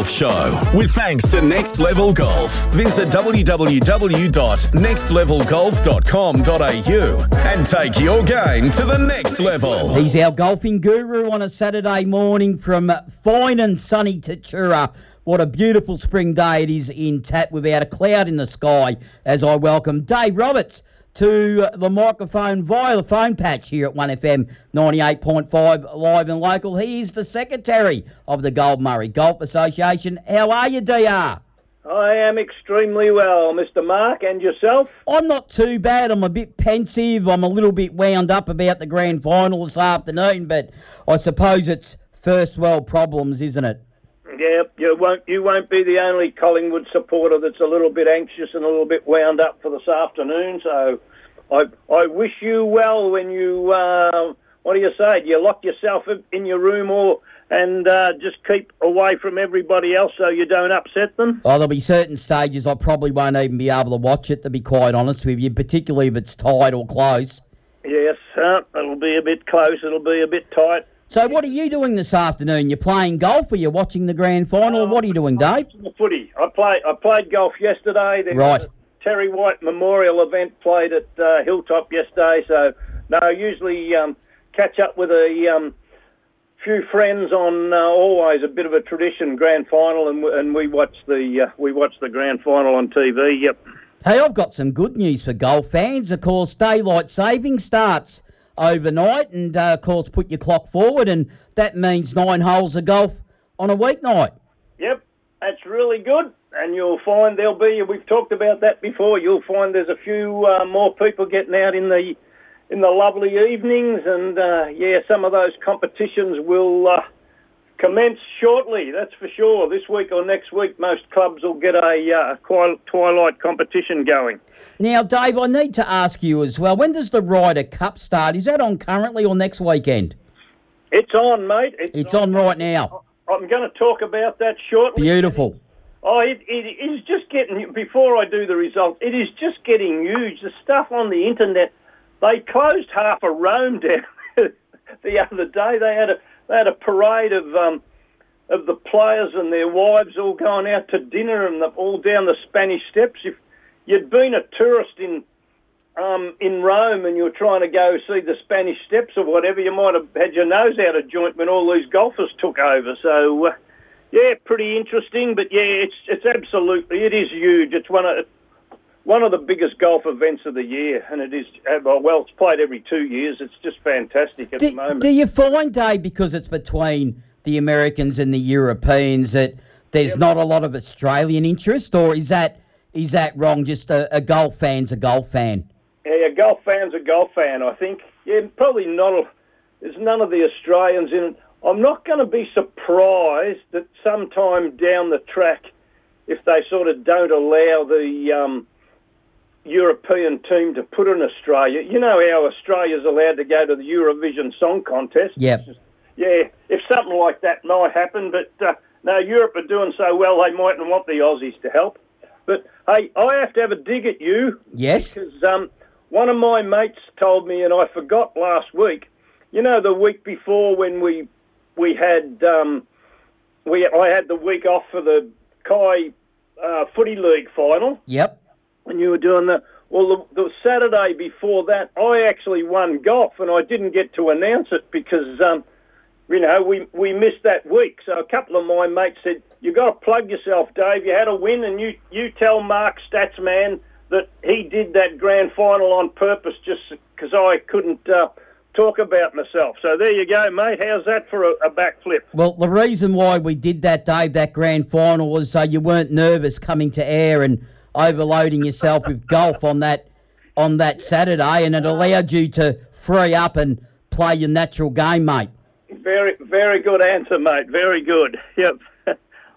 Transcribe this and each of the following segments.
Golf Show. With thanks to Next Level Golf. Visit www.nextlevelgolf.com.au and take your game to the next level. He's our golfing guru on a Saturday morning from fine and sunny Tatura. What a beautiful spring day it is in Tat without a cloud in the sky as I welcome Dave Roberts to the microphone via the phone patch here at 1FM 98.5 live and local. He is the secretary of the Goulburn Murray Golf Association. How are you, DR? I am extremely well, Mr. Mark, and yourself? I'm not too bad. I'm a bit pensive. I'm a little bit wound up about the grand final this afternoon, but I suppose it's first world problems, isn't it? Yeah, you won't you won't be the only Collingwood supporter that's a little bit anxious and a little bit wound up for this afternoon. So, I I wish you well when you uh, what do you say? Do you lock yourself in your room or and uh, just keep away from everybody else so you don't upset them? Oh, there'll be certain stages I probably won't even be able to watch it. To be quite honest with you, particularly if it's tight or close. Yes, uh, it'll be a bit close. It'll be a bit tight. So, what are you doing this afternoon? You're playing golf, or you're watching the grand final? what are you doing, Dave? The footy. I play. I played golf yesterday. There right. Terry White Memorial event played at uh, Hilltop yesterday. So, no, usually um, catch up with a um, few friends on uh, always a bit of a tradition grand final, and, and we watch the uh, we watch the grand final on TV. Yep. Hey, I've got some good news for golf fans. Of course, daylight saving starts overnight, and uh, of course, put your clock forward, and that means nine holes of golf on a weeknight. Yep, that's really good, and you'll find there'll be. We've talked about that before. You'll find there's a few uh, more people getting out in the in the lovely evenings, and uh, yeah, some of those competitions will uh, commence shortly. That's for sure. This week or next week, most clubs will get a uh, twilight competition going. Now, Dave, I need to ask you as well. When does the Ryder Cup start? Is that on currently or next weekend? It's on, mate. It's, it's on, on right now. I'm going to talk about that shortly. Beautiful. Oh, it, it is just getting. Before I do the results, it is just getting huge. The stuff on the internet they closed half of Rome down the other day. They had a they had a parade of um, of the players and their wives all going out to dinner and the, all down the Spanish Steps. If you'd been a tourist in um, in Rome and you were trying to go see the Spanish Steps or whatever, you might have had your nose out of joint when all these golfers took over. So. Uh, yeah, pretty interesting, but yeah, it's it's absolutely it is huge. It's one of one of the biggest golf events of the year, and it is uh, well, it's played every two years. It's just fantastic at do, the moment. Do you find, Dave, because it's between the Americans and the Europeans, that there's not a lot of Australian interest, or is that is that wrong? Just a, a golf fan's a golf fan. Yeah, a golf fan's a golf fan. I think. Yeah, probably not. A, there's none of the Australians in it. I'm not going to be surprised that sometime down the track, if they sort of don't allow the um, European team to put in Australia. You know how Australia's allowed to go to the Eurovision Song Contest. Yep. Yeah, if something like that might happen, but uh, no, Europe are doing so well they mightn't want the Aussies to help. But hey, I have to have a dig at you. Yes. Because um, one of my mates told me, and I forgot last week. You know, the week before when we we had um, we I had the week off for the Kai uh, Footy League final. Yep when you were doing the well, the, the Saturday before that, I actually won golf, and I didn't get to announce it because, um, you know, we we missed that week. So a couple of my mates said, "You got to plug yourself, Dave. You had a win, and you you tell Mark Statsman that he did that grand final on purpose just because I couldn't." Uh, talk about myself. So there you go, mate. How's that for a, a backflip? Well, the reason why we did that, Dave, that grand final was so you weren't nervous coming to air and overloading yourself with golf on that on that Saturday, and it allowed you to free up and play your natural game, mate. Very, very good answer, mate. Very good. Yep.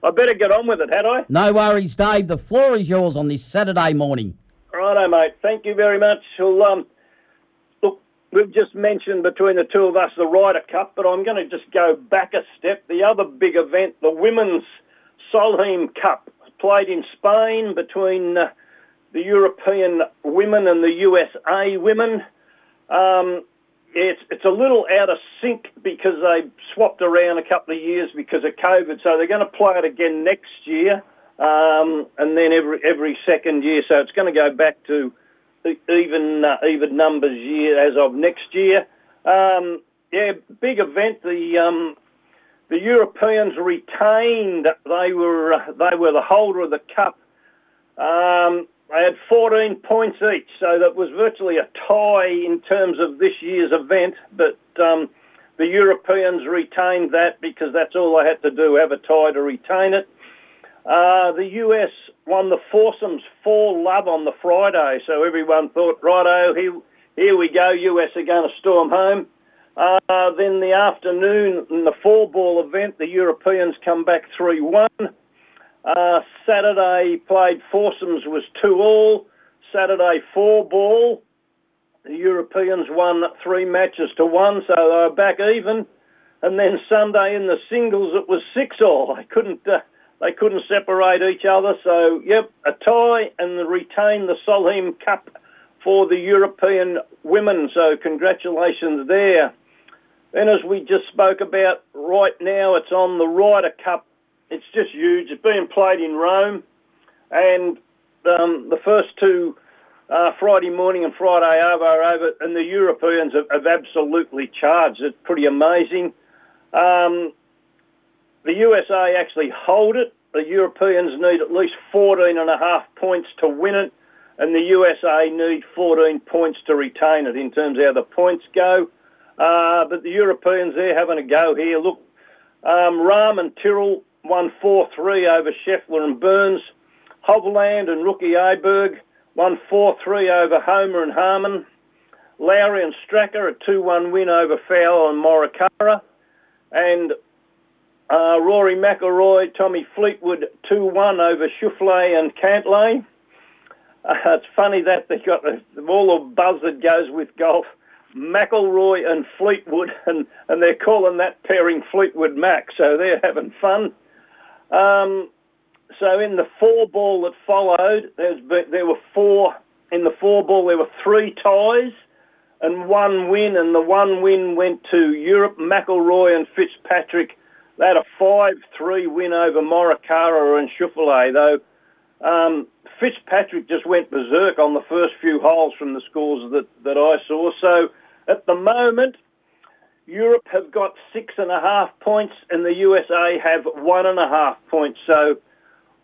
I better get on with it, had I? No worries, Dave. The floor is yours on this Saturday morning. Righto, mate. Thank you very much. Well, um, look, we've just mentioned between the two of us the Ryder Cup, but I'm going to just go back a step. The other big event, the Women's Solheim Cup played in Spain between uh, the European women and the USA women. Um, it's it's a little out of sync because they swapped around a couple of years because of COVID. So they're going to play it again next year, um, and then every every second year. So it's going to go back to even uh, even numbers year as of next year. Um, yeah, big event. The um, the Europeans retained. They were they were the holder of the cup. Um, they had 14 points each, so that was virtually a tie in terms of this year's event. But um, the Europeans retained that because that's all they had to do, have a tie to retain it. Uh, the US won the foursomes for love on the Friday, so everyone thought, righto, here, here we go, US are going to storm home. Uh, then the afternoon in the four ball event, the Europeans come back 3 1. Uh, Saturday played foursomes was 2 all. Saturday four ball. The Europeans won three matches to one, so they were back even. And then Sunday in the singles, it was six all. They couldn't uh, they couldn't separate each other. So yep, a tie and retain the Solheim Cup for the European women. So congratulations there. Then, as we just spoke about, right now it's on the Ryder Cup. It's just huge. It's being played in Rome, and um, the first two uh, Friday morning and Friday over are over, and the Europeans have, have absolutely charged. It's pretty amazing. Um, the USA actually hold it. The Europeans need at least 14 and a half points to win it, and the USA need 14 points to retain it in terms of how the points go. Uh, but the Europeans, they're having a go here. Look, um, Rahm and Tyrrell won 4-3 over Scheffler and Burns. Hovland and Rookie Aberg won 4-3 over Homa and Harman. Lowry and Straka, a 2-1 win over Fowler and Morikawa. And uh, Rory McIlroy, Tommy Fleetwood, 2-1 over Schauffele and Cantlay. Uh, it's funny that they've got the, all the buzz that goes with golf. McIlroy and Fleetwood, and, and they're calling that pairing Fleetwood Mac, so they're having fun. Um, so in the four ball that followed, been, there were four in the four ball. There were three ties and one win, and the one win went to Europe. McIlroy and Fitzpatrick. They had a five-three win over Morikawa and Schauffele, though. Um, Fitzpatrick just went berserk on the first few holes from the scores that, that I saw. So at the moment, Europe have got six and a half points, and the USA have one and a half points. So,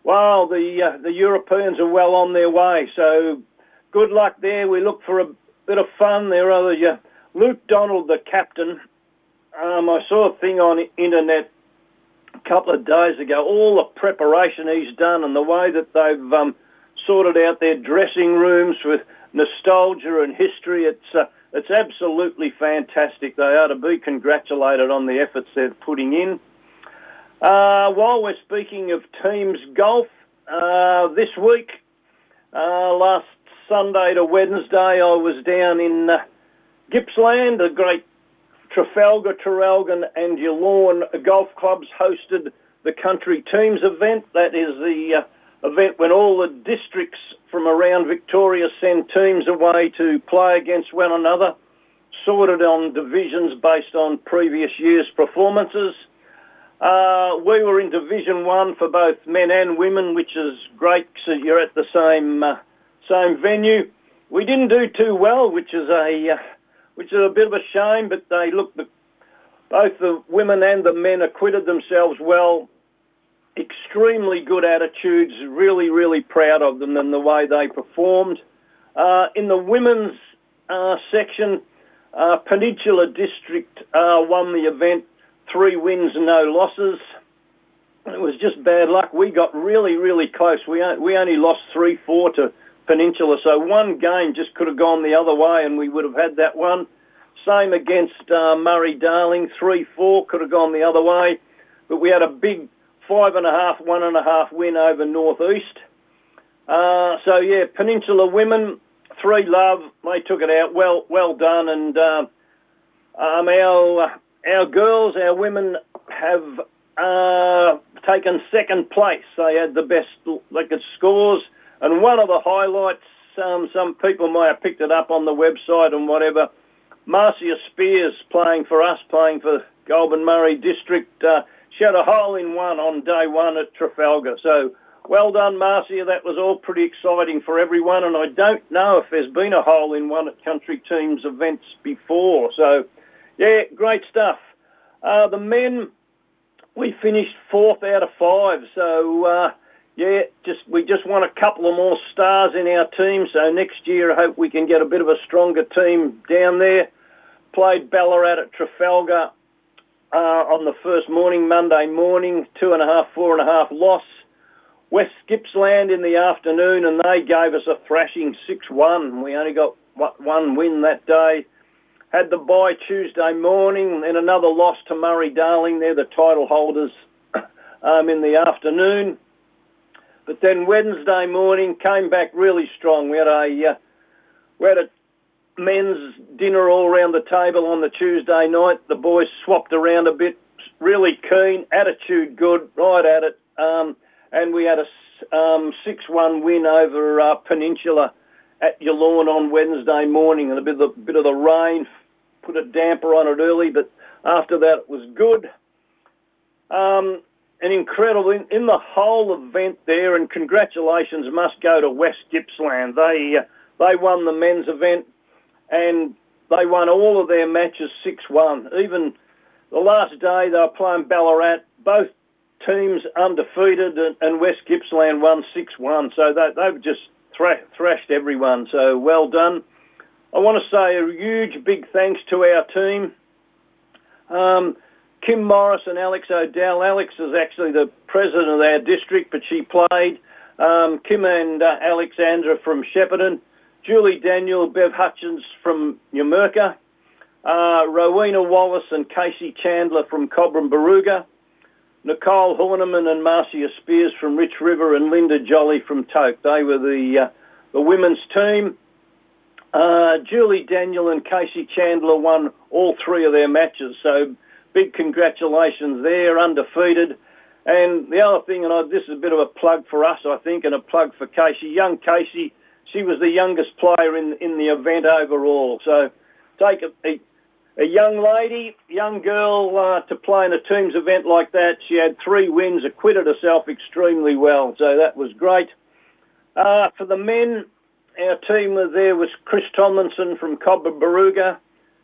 while the uh, the Europeans are well on their way. So, good luck there. We look for a bit of fun there. Other uh, Luke Donald, the captain. Um, I saw a thing on the internet a couple of days ago. All the preparation he's done and the way that they've um, sorted out their dressing rooms with nostalgia and history. It's uh, it's absolutely fantastic. They are to be congratulated on the efforts they're putting in. Uh, while we're speaking of teams golf, uh, this week, uh, last Sunday to Wednesday, I was down in uh, Gippsland. The great Trafalgar, Traralgon, and Yallourn golf clubs hosted the country teams event. That is the uh, event when all the districts from around Victoria send teams away to play against one another, sorted on divisions based on previous year's performances. Uh, we were in Division One for both men and women, which is great because you're at the same uh, same venue. We didn't do too well, which is a uh, which is a bit of a shame. But they look the, both the women and the men acquitted themselves well extremely good attitudes, really, really proud of them and the way they performed. Uh, in the women's uh, section, uh, Peninsula District uh, won the event, three wins, and no losses. It was just bad luck. We got really, really close. We, we only lost 3 4 to Peninsula, so one game just could have gone the other way and we would have had that one. Same against uh, Murray Darling, 3 4 could have gone the other way. But we had a big five and a half, one and a half win over Northeast. Uh, so yeah, Peninsula women, three love. They took it out. Well, well done. And uh, um, our our girls, our women have uh, taken second place. They had the best like scores. And one of the highlights, um, some people might have picked it up on the website and whatever. Marcia Spears playing for us, playing for Goulburn Murray District. Uh, she had a hole in one on day one at Trafalgar. So well done, Marcia. That was all pretty exciting for everyone. And I don't know if there's been a hole in one at country teams events before. So, yeah, great stuff. Uh, the men, we finished fourth out of five. So, uh, yeah, just we just want a couple of more stars in our team. So next year, I hope we can get a bit of a stronger team down there. Played Ballarat at Trafalgar uh, on the first morning, Monday morning, two and a half, four and a half loss. West Gippsland in the afternoon, and they gave us a thrashing 6-1. We only got one win that day. Had the bye Tuesday morning, and another loss to Murray Darling. They're the title holders um, in the afternoon. But then Wednesday morning came back really strong. We had a uh, we had a men's dinner all around the table on the Tuesday night. The boys swapped around a bit, really keen, attitude good, right at it. Um, and we had a um, 6-1 win over uh, Peninsula at Yallourn on Wednesday morning, and a bit of the, bit of the rain put a damper on it early, but after that it was good. Um, an incredible in, in, the whole event there, and congratulations must go to West Gippsland. They uh, they won the men's event, and they won all of their matches six one. Even the last day they were playing Ballarat. Both teams undefeated, and, West Gippsland won 6 1. So they, they've just thra- thrashed everyone. So well done. I want to say a huge big thanks to our team. Um, Kim Morris and Alex O'Dell. Alex is actually the president of our district, but she played. Um, Kim and uh, Alexandra from Shepparton. Julie Daniel, Bev Hutchins from Numurkah. Uh, Rowena Wallace and Casey Chandler from Cobram Barooga. Nicole Horneman and Marcia Spears from Rich River and Linda Jolly from Toke. They were the uh, the women's team. Uh, Julie Daniel and Casey Chandler won all three of their matches, so big congratulations there, undefeated. And the other thing, and I, this is a bit of a plug for us, I think, and a plug for Casey. Young Casey, she was the youngest player in in the event overall. So take a, a a young lady, young girl uh, to play in a teams event like that. She had three wins, acquitted herself extremely well, so that was great. Uh, for the men, our team there was Chris Tomlinson from Cobram Barooga,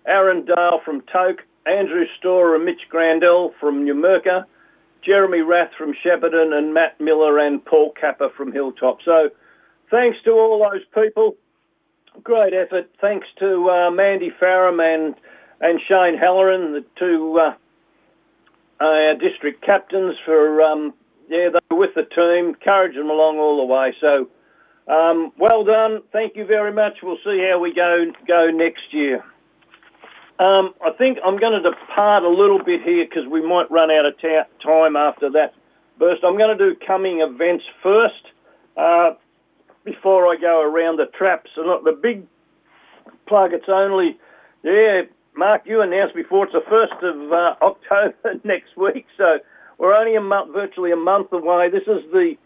Aaron Dale from Toke, Andrew Storer and Mitch Grandell from Numurkah, Jeremy Rath from Shepparton, and Matt Miller and Paul Capper from Hilltop. So thanks to all those people. Great effort. Thanks to uh, Mandy Farram and and Shane Halloran, the two uh, uh, district captains, for um, yeah, they were with the team, encouraged them along all the way. So, um, well done. Thank you very much. We'll see how we go go next year. Um, I think I'm going to depart a little bit here because we might run out of ta- time after that burst. I'm going to do coming events first uh, before I go around the traps. And not the big plug. It's only yeah Mark, you announced before it's the first of uh, October next week, so we're only a month, virtually a month away. This is the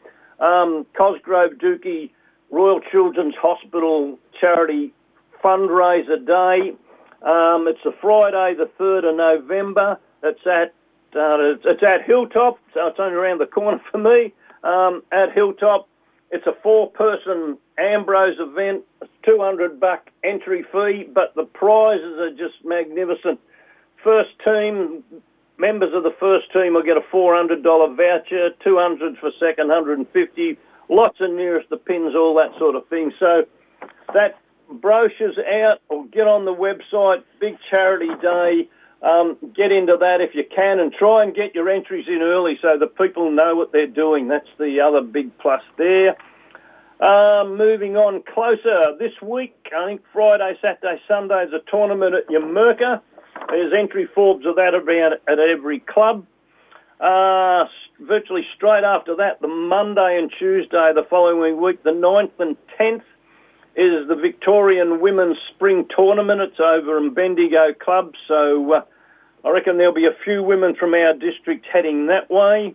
um, Cosgrove Dookie Royal Children's Hospital charity fundraiser day. Um, it's a Friday, the third of November. It's at uh, it's at Hilltop, so it's only around the corner for me. Um, at Hilltop, it's a four-person Ambrose event, 200 buck entry fee, but the prizes are just magnificent. First team, members of the first team will get a $400 voucher, 200 for second, 150, lots of nearest the pins, all that sort of thing. So that brochure's out, or get on the website, big charity day. Um, get into that if you can and try and get your entries in early so the people know what they're doing. That's the other big plus there. Um, moving on closer this week, I think Friday, Saturday, Sunday is a tournament at Numurkah. There's entry forms of that around at every club. Uh, virtually straight after that, the Monday and Tuesday the following week, the 9th and 10th, is the Victorian Women's Spring Tournament. It's over in Bendigo Club, so uh, I reckon there'll be a few women from our district heading that way.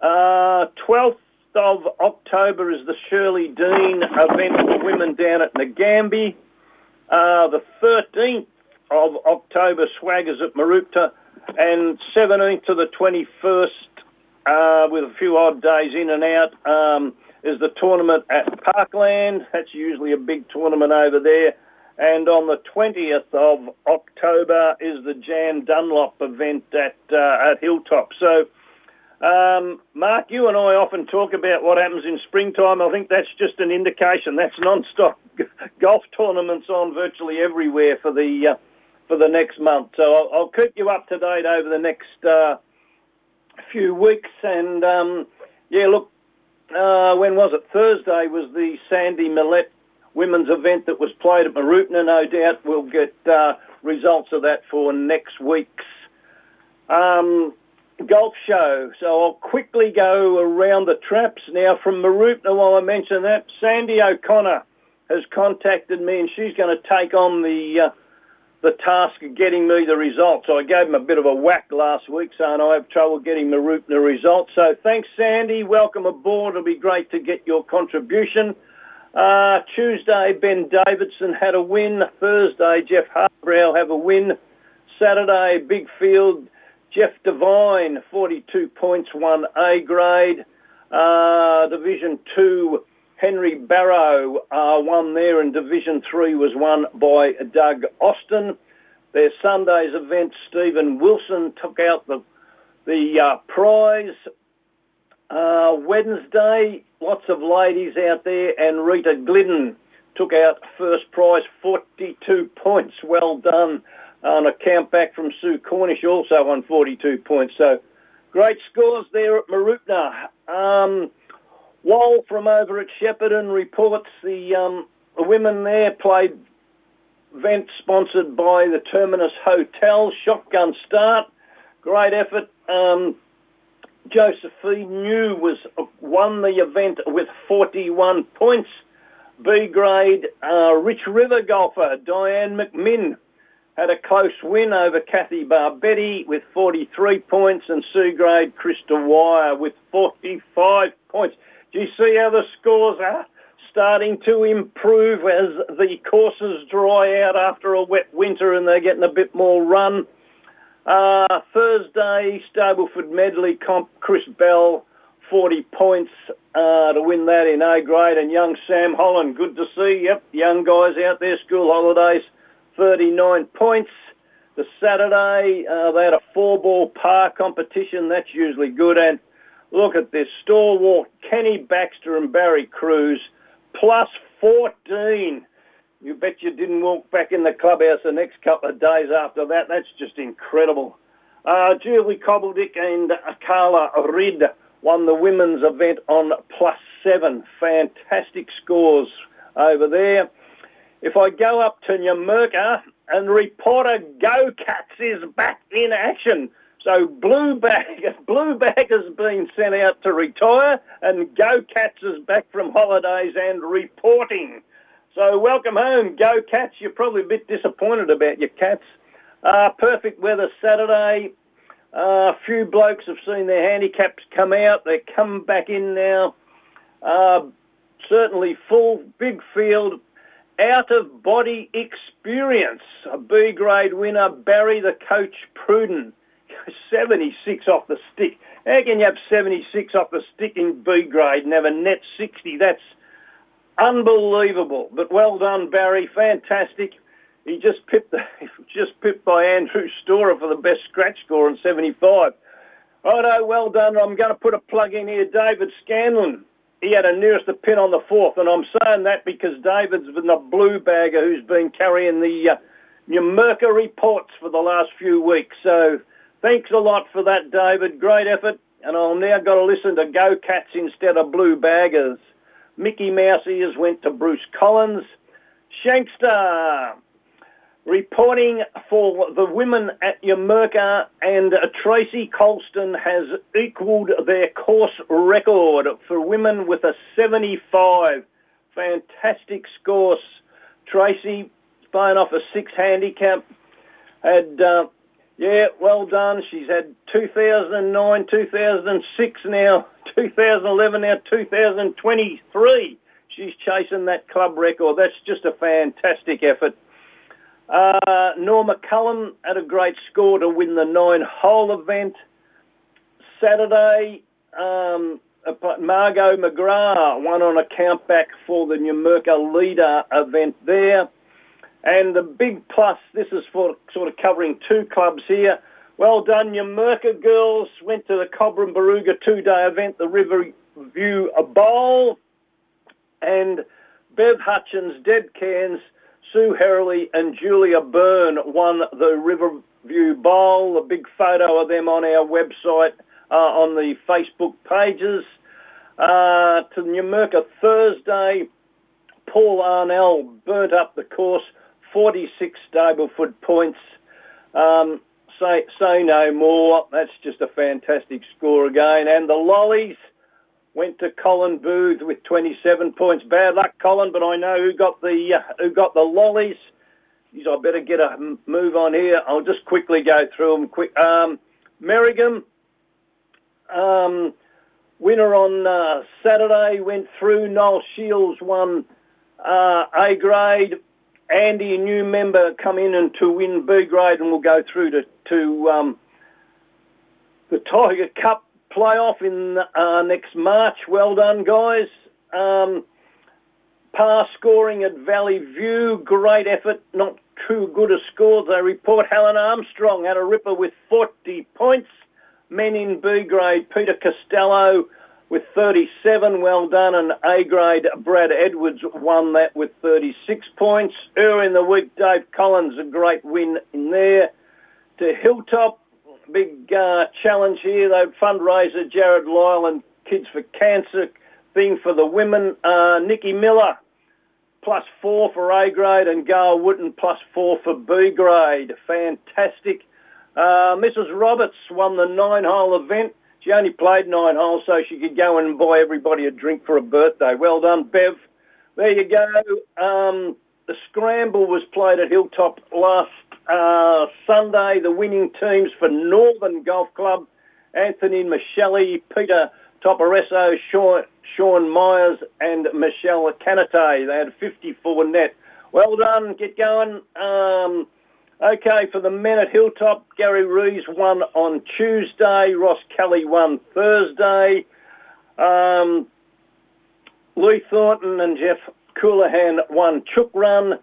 Uh, 12th of October is the Shirley Dean event for women down at Nagambie. Uh, the 13th of October swaggers at Mooroopna, and 17th to the 21st, uh, with a few odd days in and out, um, is the tournament at Parkland. That's usually a big tournament over there. And on the 20th of October is the Jan Dunlop event at uh, at Hilltop. So, um, Mark, you and I often talk about what happens in springtime. I think that's just an indication. That's non-stop golf tournaments on virtually everywhere for the uh, for the next month. So I'll, I'll, keep you up to date over the next uh, few weeks. And um, yeah, look, uh, when was it? Thursday was the Sandy Millett women's event that was played at Mooroopna. No doubt we'll get uh, results of that for next week's um, golf show. So I'll quickly go around the traps now from Mooroopna while I mention that. Sandy O'Connor has contacted me and she's going to take on the uh, the task of getting me the results. I gave him a bit of a whack last week saying I have trouble getting Mooroopna results. So thanks, Sandy. Welcome aboard. It'll be great to get your contribution. Uh, Tuesday, Ben Davidson had a win. Thursday, Jeff Harbrow have a win. Saturday, big field. Jeff Devine, 42 points, one A grade. Uh, Division 2, Henry Barrow uh, won there, and Division 3 was won by Doug Austin. Their Sunday's event, Stephen Wilson took out the, the uh, prize. Uh, Wednesday, lots of ladies out there, and Rita Glidden took out first prize, 42 points. Well done. On a count back from Sue Cornish, also on 42 points. So great scores there at Mooroopna. Um, Wall from over at Shepparton reports the, um, women there played event sponsored by the Terminus Hotel. Shotgun start. Great effort. Um, Josephine New was won the event with 41 points. B grade uh, Rich River golfer Diane McMinn had a close win over Kathy Barbetti with 43 points, and C grade Krista Wire with 45 points. Do you see how the scores are starting to improve as the courses dry out after a wet winter and they're getting a bit more run? Uh, Thursday, Stableford Medley comp, Chris Bell, 40 points uh, to win that in A grade. And young Sam Holland, good to see. Yep, young guys out there, school holidays, 39 points. The Saturday, uh, they had a four ball par competition. That's usually good. And look at this stalwart Kenny Baxter and Barry Cruz, plus 14 you bet you didn't walk back in the clubhouse the next couple of days after that. That's just incredible. Uh, Julie Cobbledick and Carla Reid won the women's event on plus seven. Fantastic scores over there. If I go up to Numurkah and reporter Go Cats is back in action. So Blue Bag, Blue Bag has been sent out to retire and Go Cats is back from holidays and reporting. So welcome home, go Cats. You're probably a bit disappointed about your Cats. Uh, perfect weather Saturday. A uh, few blokes have seen their handicaps come out. They're coming back in now. Uh, certainly full, big field, out of body experience. A B grade winner, Barry the coach, Pruden. 76 off the stick. How can you have 76 off the stick in B grade and have a net 60? That's Unbelievable, but well done, Barry. Fantastic. He just pipped the, just pipped by Andrew Storer for the best scratch score in 75. Righto, well done. I'm going to put a plug in here. David Scanlon. He had a nearest the pin on the fourth, and I'm saying that because David's been the blue bagger who's been carrying the uh, Numurkah reports for the last few weeks. So thanks a lot for that, David. Great effort. And I'll now got to listen to Go Cats instead of Blue Baggers. Mickey Mouse ears went to Bruce Collins. Shankster reporting for the women at Numurkah and Tracy Colston has equalled their course record for women with a 75. Fantastic scores. Tracy, playing off a six handicap, had uh, yeah, well done. She's had 2009, 2006 now, 2011 now, 2023. She's chasing that club record. That's just a fantastic effort. Uh, Norma Cullen had a great score to win the nine-hole event. Saturday, um, Margot McGrath won on a countback for the Numurkah Leader event there. And the big plus, this is for sort of covering two clubs here. Well done, Numurkah girls went to the Cobram Barooga two-day event, the Riverview Bowl, and Bev Hutchins, Deb Cairns, Sue Herley, and Julia Byrne won the Riverview Bowl. A big photo of them on our website, uh, on the Facebook pages. Uh, to Numurkah Thursday, Paul Arnell burnt up the course, 46 Stableford points. Um, say, say no more. That's just a fantastic score again. And the Lollies went to Colin Booth with 27 points. Bad luck, Colin, but I know who got the uh, who got the Lollies. Geez, I better get a move on here. I'll just quickly go through them. Quick, um, Merrigum, um, winner on uh, Saturday went through. Noel Shields won uh, A grade. Andy, a new member, come in and to win B grade, and we'll go through to to um, the Tiger Cup playoff in uh, next March. Well done, guys. Um, pass scoring at Valley View, great effort, not too good a score. They report Helen Armstrong had a ripper with 40 points. Men in B grade, Peter Costello with 37, well done, and A grade Brad Edwards won that with 36 points. Earlier in the week, Dave Collins, a great win in there. To Hilltop, big uh, challenge here. They fundraiser Jarrod Lyle and Kids for Cancer thing for the women. Uh, Nikki Miller plus four for A grade and Gail Wooten plus four for B grade. Fantastic. Uh, Mrs. Roberts won the nine hole event. She only played nine holes so she could go and buy everybody a drink for a birthday. Well done, Bev. There you go. Um, the scramble was played at Hilltop last uh, Sunday, the winning teams for Northern Golf Club, Anthony Michele, Peter Toparesso, Sean, Sean Myers and Michelle Canate. They had 54 net. Well done. Get going. Um, okay, for the men at Hilltop, Gary Rees won on Tuesday. Ross Kelly won Thursday. Um, Lee Thornton and Jeff Coolahan won Chook Run.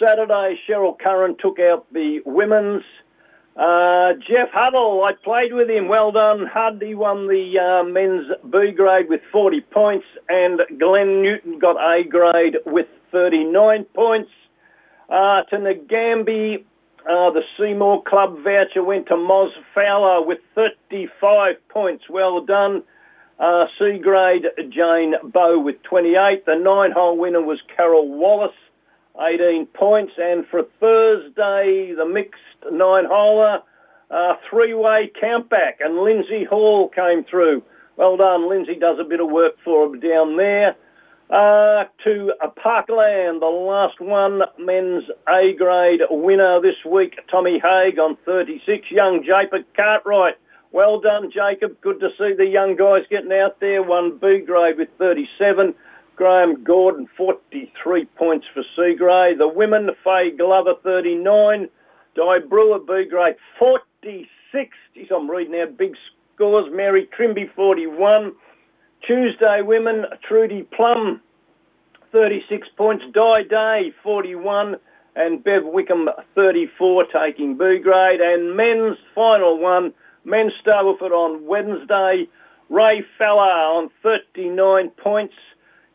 Saturday, Cheryl Curran took out the women's. Uh, Jeff Huddle, I played with him. Well done, Hud. He won the uh, men's B grade with 40 points, and Glenn Newton got A grade with 39 points. Uh, to Nagambie, uh, the Seymour Club voucher went to Moz Fowler with 35 points. Well done. Uh, C grade, Jane Bow with 28. The nine hole winner was Carol Wallace 18 points. And for Thursday, the mixed nine-holer, uh, three-way countback, and Lindsay Hall came through. Well done, Lindsay does a bit of work for him down there. Uh, to Parkland, the last one, men's A grade winner this week, Tommy Haig on 36. Young Jacob Cartwright. Well done, Jacob. Good to see the young guys getting out there. One B grade with 37. Graham Gordon, 43 points for C grade. The women, Faye Glover, 39. Di Brewer, B grade, 46. Geez, I'm reading out big scores. Mary Trimby, 41. Tuesday women, Trudy Plum, 36 points. Di Day, 41. And Bev Wickham, 34, taking B grade. And men's final one, men's Stableford on Wednesday. Ray Fowler on 39 points.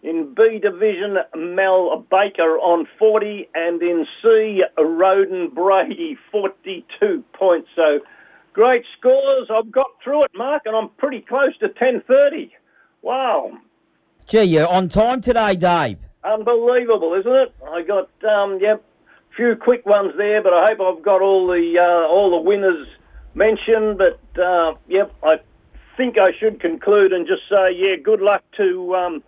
In B division, Mel Baker on 40, and in C, Roden Brady 42 points. So great scores. I've got through it, Mark, and I'm pretty close to 10:30. Wow. Gee, you're on time today, Dave. Unbelievable, isn't it? I got um, yep, few quick ones there, but I hope I've got all the uh, all the winners mentioned. But uh, yep, I think I should conclude and just say, yeah, good luck to. Um,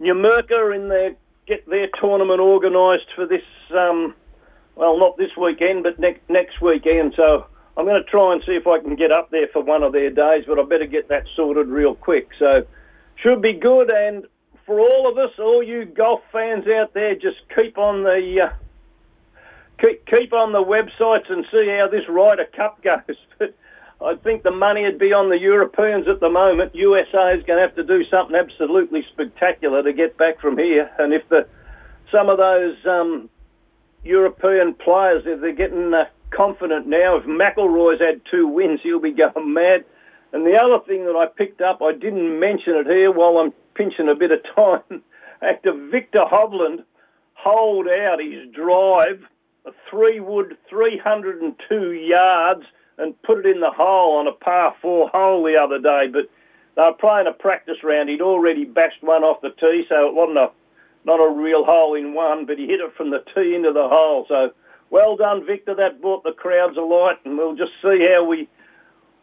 Numurkah in their get their tournament organised for this. Um, well, not this weekend, but ne- next weekend. So I'm going to try and see if I can get up there for one of their days, but I better get that sorted real quick. So should be good. And for all of us, all you golf fans out there, just keep on the uh, keep, keep on the websites and see how this Ryder Cup goes. But I think the money would be on the Europeans at the moment. USA is going to have to do something absolutely spectacular to get back from here. And if the some of those um, European players, if they're getting uh, confident now, if McIlroy's had two wins, he'll be going mad. And the other thing that I picked up, I didn't mention it here while I'm pinching a bit of time. Actor Viktor Hovland hold out his drive, a three wood, 302 yards and put it in the hole on a par four hole the other day. But they were playing a practice round. He'd already bashed one off the tee, so it wasn't a not a real hole in one, but he hit it from the tee into the hole. So well done, Viktor. That brought the crowds alight, and we'll just see how we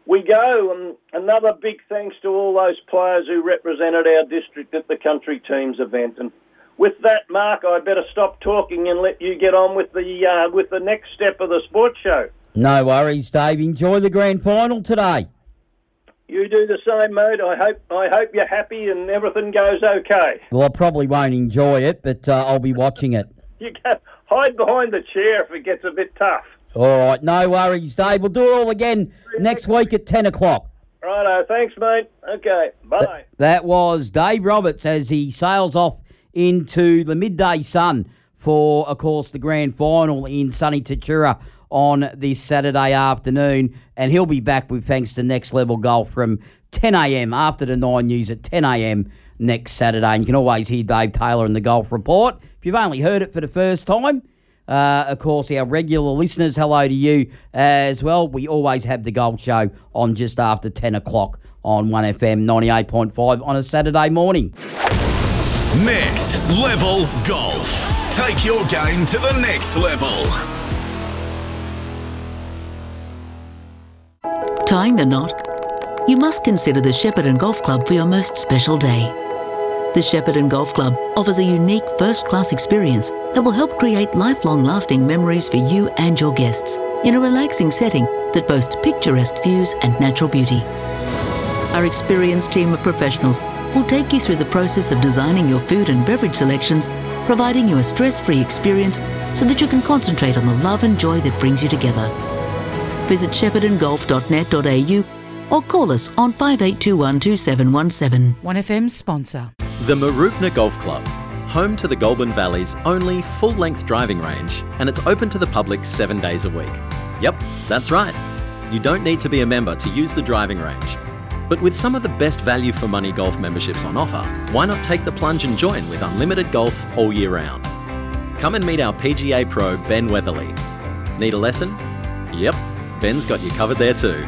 we go. And another big thanks to all those players who represented our district at the country teams event. And with that, Mark, I better stop talking and let you get on with the uh, with the next step of the sports show. No worries, Dave. Enjoy the grand final today. You do the same, mate. I hope I hope you're happy and everything goes okay. Well, I probably won't enjoy it, but uh, I'll be watching it. You go hide behind the chair if it gets a bit tough. All right, no worries, Dave. We'll do it all again next week at 10 o'clock. Righto, thanks, mate. Okay, bye. That was Dave Roberts as he sails off into the midday sun for, of course, the grand final in sunny Tatura on this Saturday afternoon. And he'll be back with thanks to Next Level Golf from 10 a.m. after the 9 news at 10 a.m. next Saturday. And you can always hear Dave Taylor in the Golf Report. If you've only heard it for the first time, uh, of course, our regular listeners, hello to you as well. We always have the Golf Show on just after 10 o'clock on 1FM 98.5 on a Saturday morning. Next Level Golf. Take your game to the next level. Tying the knot? You must consider the Shepparton Golf Club for your most special day. The Shepparton Golf Club offers a unique first class experience that will help create lifelong lasting memories for you and your guests in a relaxing setting that boasts picturesque views and natural beauty. Our experienced team of professionals will take you through the process of designing your food and beverage selections, providing you a stress free experience so that you can concentrate on the love and joy that brings you together. Visit sheppartongolf.net.au or call us on 5821 2717. 1FM sponsor. The Mooroopna Golf Club, home to the Goulburn Valley's only full length driving range, and it's open to the public seven days a week. Yep, that's right. You don't need to be a member to use the driving range. But with some of the best value for money golf memberships on offer, why not take the plunge and join with unlimited golf all year round? Come and meet our PGA pro, Ben Weatherly. Need a lesson? Yep, Ben's got you covered there too.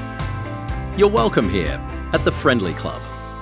You're welcome here at the Friendly Club,